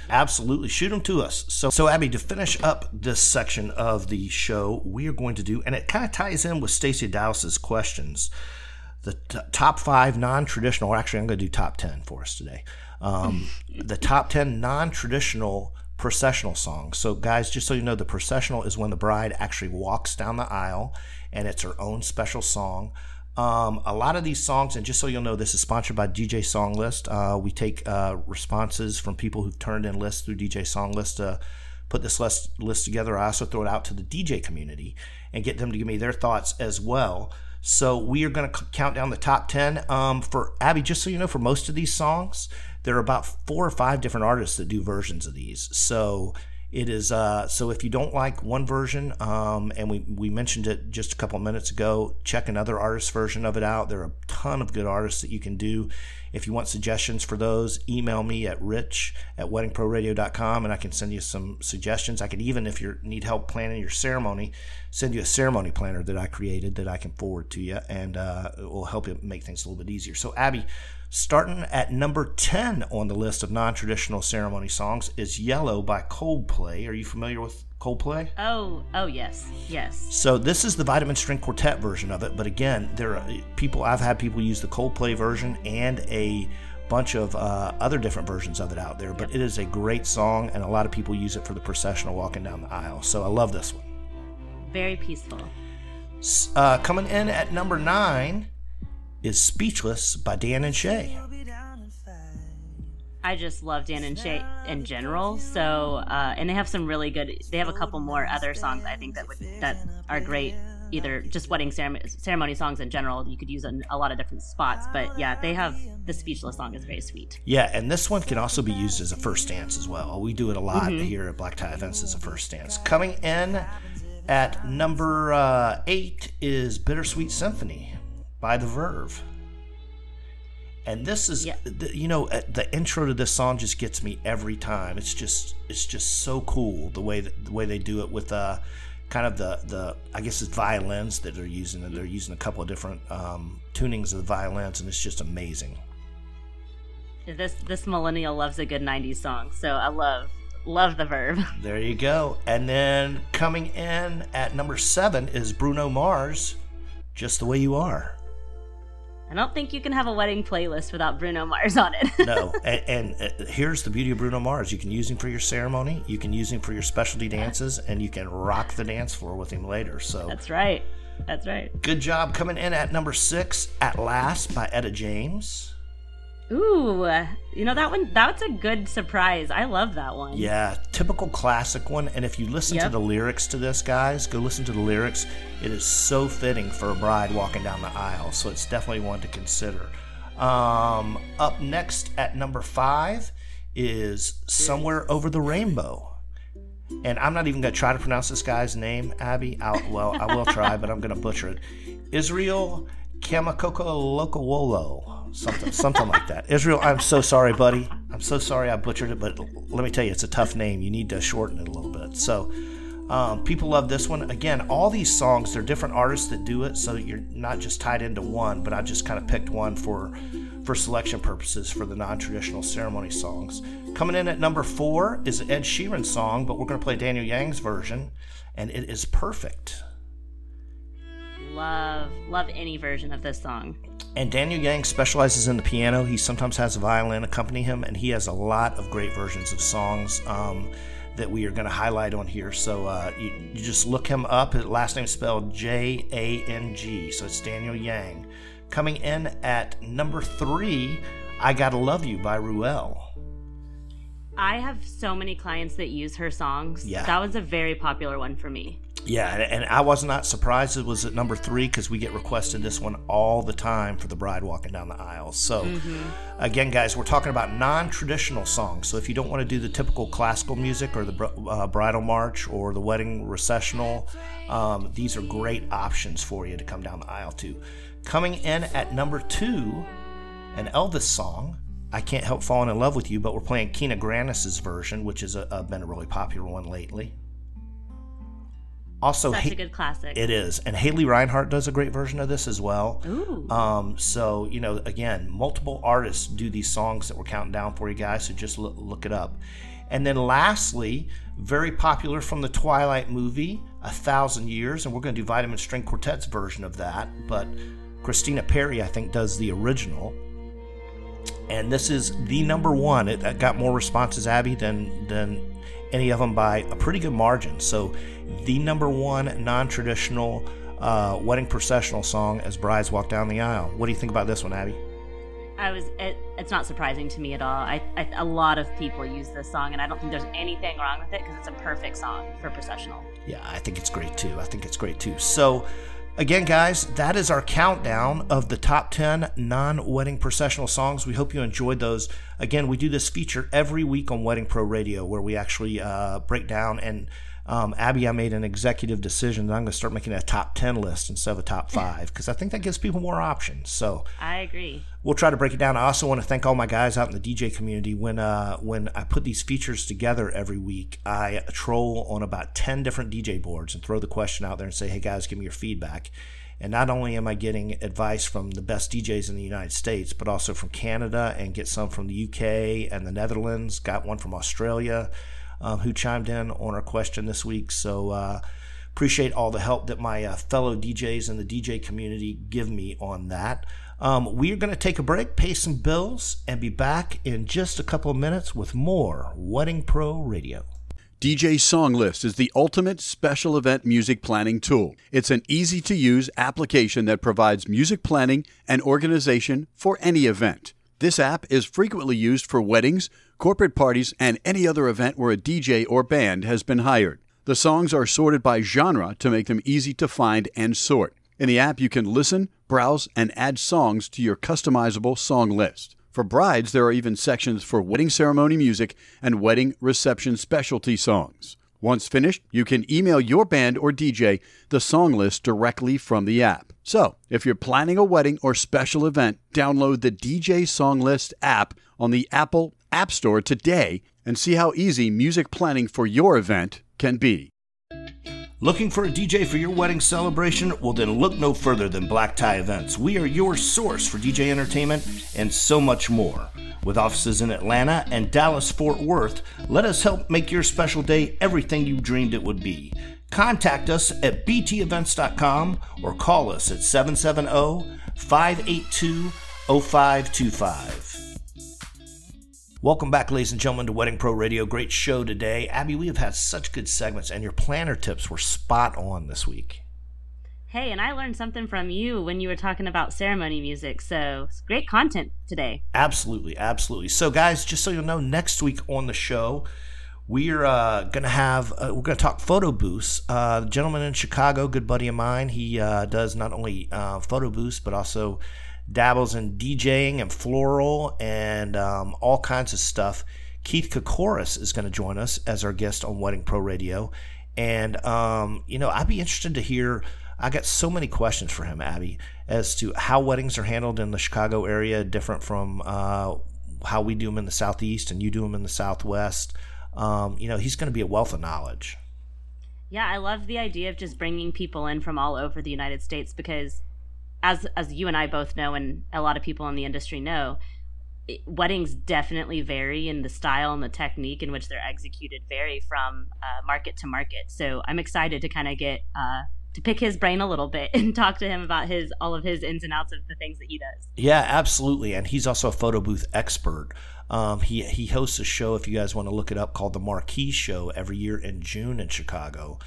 Absolutely. Shoot them to us. So, so Abby, to finish up this section of the show, we are going to do, and it kind of ties in with Stacey Dowse's questions. the t- top five non-traditional. Actually, I'm going to do top ten for us today. Um, the top ten non-traditional processional songs. So, guys, just so you know, the processional is when the bride actually walks down the aisle, and it's her own special song. Um, a lot of these songs, and just so you'll know, this is sponsored by DJ Song List. Uh, we take uh, responses from people who've turned in lists through DJ Song List to put this list, list together. I also throw it out to the DJ community and get them to give me their thoughts as well. So we are going to count down the top 10. Um, for Abby, just so you know, for most of these songs, there are about four or five different artists that do versions of these. So it is uh, so if you don't like one version, um, and we we mentioned it just a couple minutes ago, check another artist version of it out. There are a ton of good artists that you can do. If you want suggestions for those, email me at rich at weddingproradio.com and I can send you some suggestions. I can even, if you need help planning your ceremony, send you a ceremony planner that I created that I can forward to you and uh, it will help you make things a little bit easier. So, Abby, Starting at number 10 on the list of non traditional ceremony songs is Yellow by Coldplay. Are you familiar with Coldplay? Oh, oh yes, yes. So this is the Vitamin String Quartet version of it, but again, there are people I've had people use the Coldplay version and a bunch of uh, other different versions of it out there. But it is a great song, and a lot of people use it for the processional walking down the aisle. So I love this one. Very peaceful. Uh, coming in at number nine is Speechless by Dan and Shay. I just love Dan and Shay in general. So, uh, and they have some really good. They have a couple more other songs I think that would that are great. Either just wedding ceremony, ceremony songs in general, you could use in a lot of different spots. But yeah, they have the speechless song is very sweet. Yeah, and this one can also be used as a first dance as well. We do it a lot mm-hmm. here at Black Tie Events as a first dance. Coming in at number uh, eight is Bittersweet Symphony by The Verve. And this is, yeah. the, you know, uh, the intro to this song just gets me every time. It's just, it's just so cool the way that the way they do it with uh, kind of the the I guess it's violins that they're using, and they're using a couple of different um, tunings of the violins, and it's just amazing. This this millennial loves a good '90s song, so I love love the Verve. There you go. And then coming in at number seven is Bruno Mars, "Just the Way You Are." I don't think you can have a wedding playlist without Bruno Mars on it. no, and, and, uh, here's the beauty of Bruno Mars: you can use him for your ceremony, you can use him for your specialty dances, and you can rock the dance floor with him later. So that's right. That's right. Good job coming in at number six. At last by Etta James. Ooh, you know that one. That's a good surprise. I love that one. Yeah, typical classic one. And if you listen yep. to the lyrics to this, guys, go listen to the lyrics. It is so fitting for a bride walking down the aisle. So it's definitely one to consider. Um, up next at number five is "Somewhere Over the Rainbow." And I'm not even going to try to pronounce this guy's name, Abby. I'll, well, I will try, but I'm going to butcher it. Israel Kamakoko Lokowolo something something like that. Israel, I'm so sorry, buddy. I'm so sorry I butchered it, but let me tell you, it's a tough name. You need to shorten it a little bit. So, um, people love this one. Again, all these songs, they're different artists that do it, so you're not just tied into one. But I just kind of picked one for for selection purposes for the non-traditional ceremony songs. Coming in at number four is Ed Sheeran's song, but we're going to play Daniel Jang's version, and it is perfect. Love love any version of this song. And Daniel Jang specializes in the piano. He sometimes has a violin accompany him, and he has a lot of great versions of songs um, that we are going to highlight on here. So uh, you, you, just look him up. His last name spelled J A N G. So it's Daniel Jang. Coming in at number three, I Gotta Love You by Ruelle. I have so many clients that use her songs. Yeah. That was a very popular one for me. Yeah, and I was not surprised it was at number three because we get requested this one all the time for the bride walking down the aisle. So, mm-hmm. again, guys, we're talking about non traditional songs. So, if you don't want to do the typical classical music or the uh, bridal march or the wedding recessional, um, these are great options for you to come down the aisle to. Coming in at number two, an Elvis song. I can't help falling in love with you, but we're playing Kina Grannis's version, which has been a really popular one lately. Also, such ha- a good classic. It is, and Haley Reinhart does a great version of this as well. Ooh. Um, so you know, again, multiple artists do these songs that we're counting down for you guys. So just look, look it up. And then lastly, very popular from the Twilight movie, A Thousand Years, and we're going to do Vitamin String Quartet's version of that. But Christina Perri, I think, does the original. And this is the number one. It, it got more responses, Abby, than than any of them by a pretty good margin. So, the number one non-traditional uh, wedding processional song as brides walk down the aisle. What do you think about this one, Abby? I was. It, it's not surprising to me at all. I, I, a lot of people use this song, and I don't think there's anything wrong with it because it's a perfect song for processional. Yeah, I think it's great too. I think it's great too. So, again, guys, that is our countdown of the top 10 non wedding processional songs. We hope you enjoyed those. Again, we do this feature every week on Wedding Pro Radio where we actually uh, break down and um, Abby, I made an executive decision that I'm going to start making a top 10 list instead of a top five because I think that gives people more options. So I agree. We'll try to break it down. I also want to thank all my guys out in the DJ community. When uh, when I put these features together every week, I troll on about 10 different DJ boards and throw the question out there and say, hey guys, give me your feedback. And not only am I getting advice from the best DJs in the United States, but also from Canada and get some from the UK and the Netherlands. Got one from Australia um, who chimed in on our question this week. So uh, appreciate all the help that my uh, fellow DJs and the DJ community give me on that. Um, we are going to take a break, pay some bills, and be back in just a couple of minutes with more Wedding Pro Radio. DJ Song List is the ultimate special event music planning tool. It's an easy to use application that provides music planning and organization for any event. This app is frequently used for weddings, corporate parties, and any other event where a DJ or band has been hired. The songs are sorted by genre to make them easy to find and sort. In the app, you can listen, browse, and add songs to your customizable song list. For brides, there are even sections for wedding ceremony music and wedding reception specialty songs. Once finished, you can email your band or DJ the song list directly from the app. So, if you're planning a wedding or special event, download the DJ Song List app on the Apple App Store today and see how easy music planning for your event can be. Looking for a DJ for your wedding celebration? Well, then look no further than Black Tie Events. We are your source for DJ entertainment and so much more. With offices in Atlanta and Dallas Fort Worth, let us help make your special day everything you dreamed it would be. Contact us at btevents.com or call us at 770 582 0525. Welcome back, ladies and gentlemen, to Wedding Pro Radio. Great show today. Abby, we have had such good segments, and your planner tips were spot on this week. Hey, and I learned something from you when you were talking about ceremony music. So it's great content today. Absolutely, absolutely. So, guys, just so you know, next week on the show, we're uh, gonna have uh, we're gonna talk photo booths. Uh, gentleman in Chicago, good buddy of mine, he uh, does not only uh, photo booths but also dabbles in DJing and floral and um, all kinds of stuff. Keith Kokoris is going to join us as our guest on Wedding Pro Radio. And, um, you know, I'd be interested to hear. I got so many questions for him, Abby, as to how weddings are handled in the Chicago area, different from uh, how we do them in the Southeast and you do them in the Southwest. Um, you know, he's going to be a wealth of knowledge. Yeah, I love the idea of just bringing people in from all over the United States because as as you and I both know, and a lot of people in the industry know, weddings definitely vary in the style and the technique in which they're executed vary from uh, market to market. So I'm excited to kind of get uh, to pick his brain a little bit and talk to him about his all of his ins and outs of the things that he does. Yeah, absolutely, and he's also a photo booth expert. Um, he he hosts a show if you guys want to look it up called the Marquee Show every year in June in Chicago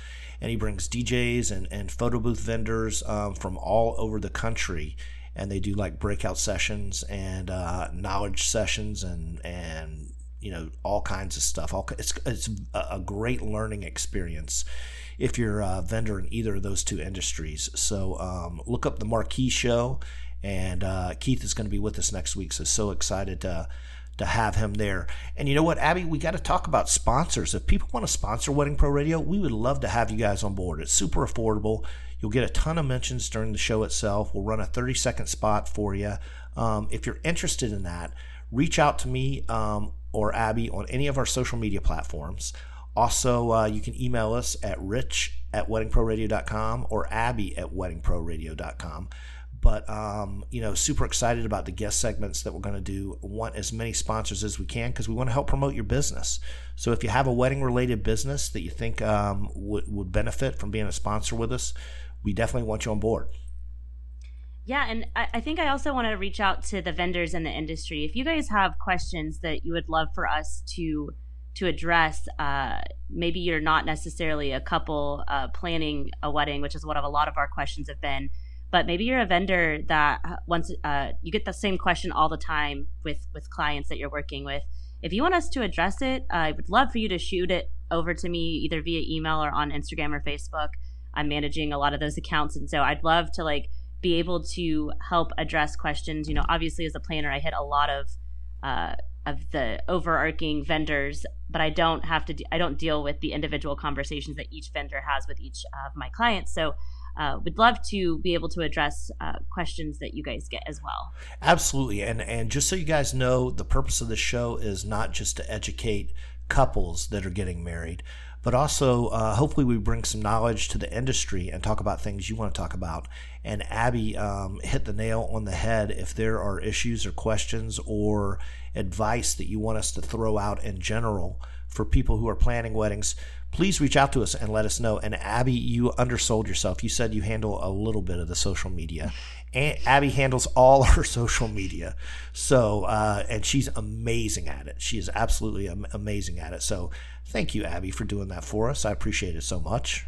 and he brings DJs and, and photo booth vendors um, from all over the country. And they do like breakout sessions and uh, knowledge sessions and, and you know all kinds of stuff. All it's it's a great learning experience if you're a vendor in either of those two industries. So um, look up the Marquee Show, and uh, Keith is going to be with us next week. So so excited to to have him there. And you know what, Abby, we got to talk about sponsors. If people want to sponsor Wedding Pro Radio, we would love to have you guys on board. It's super affordable. You'll get a ton of mentions during the show itself. We'll run a 30 second spot for you. Um, if you're interested in that, reach out to me um, or Abby on any of our social media platforms. Also, uh, you can email us at rich at weddingproradio.com or abby at weddingproradio.com but um, you know super excited about the guest segments that we're going to do want as many sponsors as we can because we want to help promote your business so if you have a wedding related business that you think um, would, would benefit from being a sponsor with us we definitely want you on board Yeah, and I, I think I also want to reach out to the vendors in the industry. If you guys have questions that you would love for us to to address, uh, maybe you're not necessarily a couple uh, planning a wedding, which is what a lot of our questions have been. But maybe you're a vendor that once uh, you get the same question all the time with with clients that you're working with. If you want us to address it, I would love for you to shoot it over to me either via email or on Instagram or Facebook. I'm managing a lot of those accounts, and so I'd love to like be able to help address questions. You know, obviously as a planner, I hit a lot of uh, of the overarching vendors, but I don't have to. De- I don't deal with the individual conversations that each vendor has with each of my clients. So. Uh, would love to be able to address uh, questions that you guys get as well. Absolutely, and and just so you guys know, the purpose of the show is not just to educate couples that are getting married, but also uh, hopefully we bring some knowledge to the industry and talk about things you want to talk about. And Abby um, hit the nail on the head. If there are issues or questions or advice that you want us to throw out in general for people who are planning weddings, please reach out to us and let us know. And Abby, you undersold yourself. You said you handle a little bit of the social media. And Abby handles all her social media. So, uh, and she's amazing at it. She is absolutely amazing at it. So, thank you, Abby, for doing that for us. I appreciate it so much.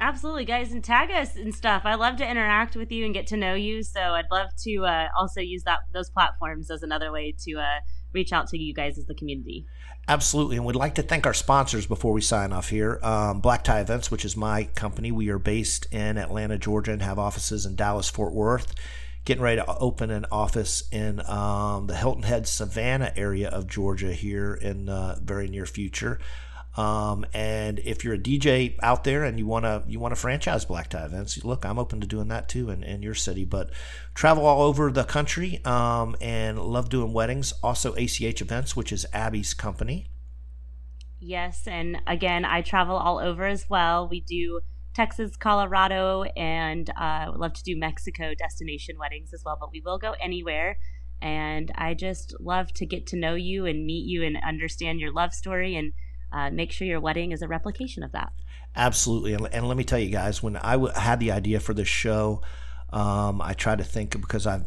Absolutely, guys, and tag us and stuff. I love to interact with you and get to know you. So I'd love to uh, also use that those platforms as another way to uh, reach out to you guys as the community. Absolutely, and we'd like to thank our sponsors before we sign off here. Um, Black Tie Events, which is my company, we are based in Atlanta, Georgia, and have offices in Dallas, Fort Worth. Getting ready to open an office in um, the Hilton Head, Savannah area of Georgia here in the uh, very near future. Um, and if you're a DJ out there and you want to you want to franchise black tie events, look, I'm open to doing that too in, in your city. But travel all over the country um, and love doing weddings. Also, ACH events, which is Abby's company. Yes, and again, I travel all over as well. We do Texas, Colorado, and uh, love to do Mexico destination weddings as well. But we will go anywhere. And I just love to get to know you and meet you and understand your love story and uh, make sure your wedding is a replication of that. Absolutely. And, and let me tell you guys, when I w- had the idea for this show, um, I tried to think because I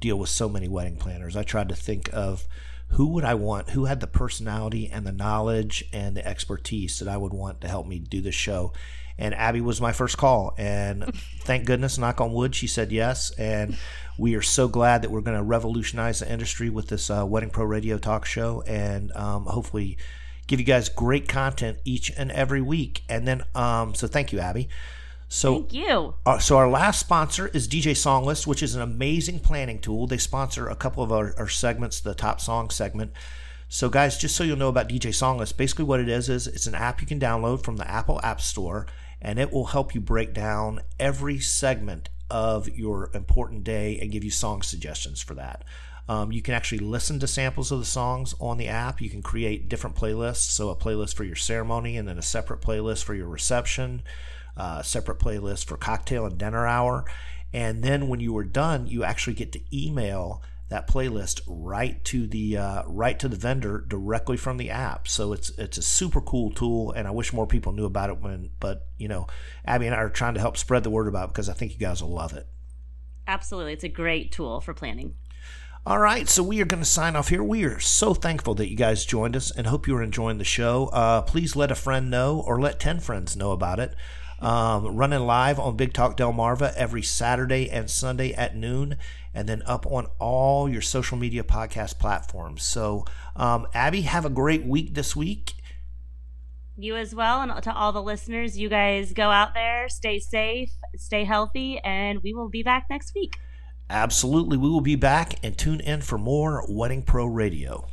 deal with so many wedding planners, I tried to think of who would I want, who had the personality and the knowledge and the expertise that I would want to help me do this show. And Abby was my first call. And thank goodness, knock on wood, she said yes. And we are so glad that we're going to revolutionize the industry with this uh, Wedding Pro Radio talk show. And um, hopefully, give you guys great content each and every week. And then, um, so thank you, Abby. So thank you. Uh, so our last sponsor is DJ Songlist, which is an amazing planning tool. They sponsor a couple of our, our segments, the top song segment. So guys, just so you'll know about DJ Songlist, basically what it is is it's an app you can download from the Apple App Store, and it will help you break down every segment of your important day and give you song suggestions for that. Um, you can actually listen to samples of the songs on the app. You can create different playlists. So, a playlist for your ceremony, and then a separate playlist for your reception, uh, separate playlist for cocktail and dinner hour. And then when you are done, you actually get to email that playlist right to the uh, right to the vendor directly from the app. So it's it's a super cool tool, and I wish more people knew about it. When, but you know, Abby and I are trying to help spread the word about because I think you guys will love it. Absolutely, it's a great tool for planning. All right, so we are going to sign off here. We are so thankful that you guys joined us and hope you are enjoying the show. Uh, please let a friend know or let 10 friends know about it. Um, running live on Big Talk Delmarva every Saturday and Sunday at noon, and then up on all your social media podcast platforms. So, um, Abby, have a great week this week. You as well, and to all the listeners, you guys go out there, stay safe, stay healthy, and we will be back next week. Absolutely. We will be back and tune in for more Wedding Pro Radio.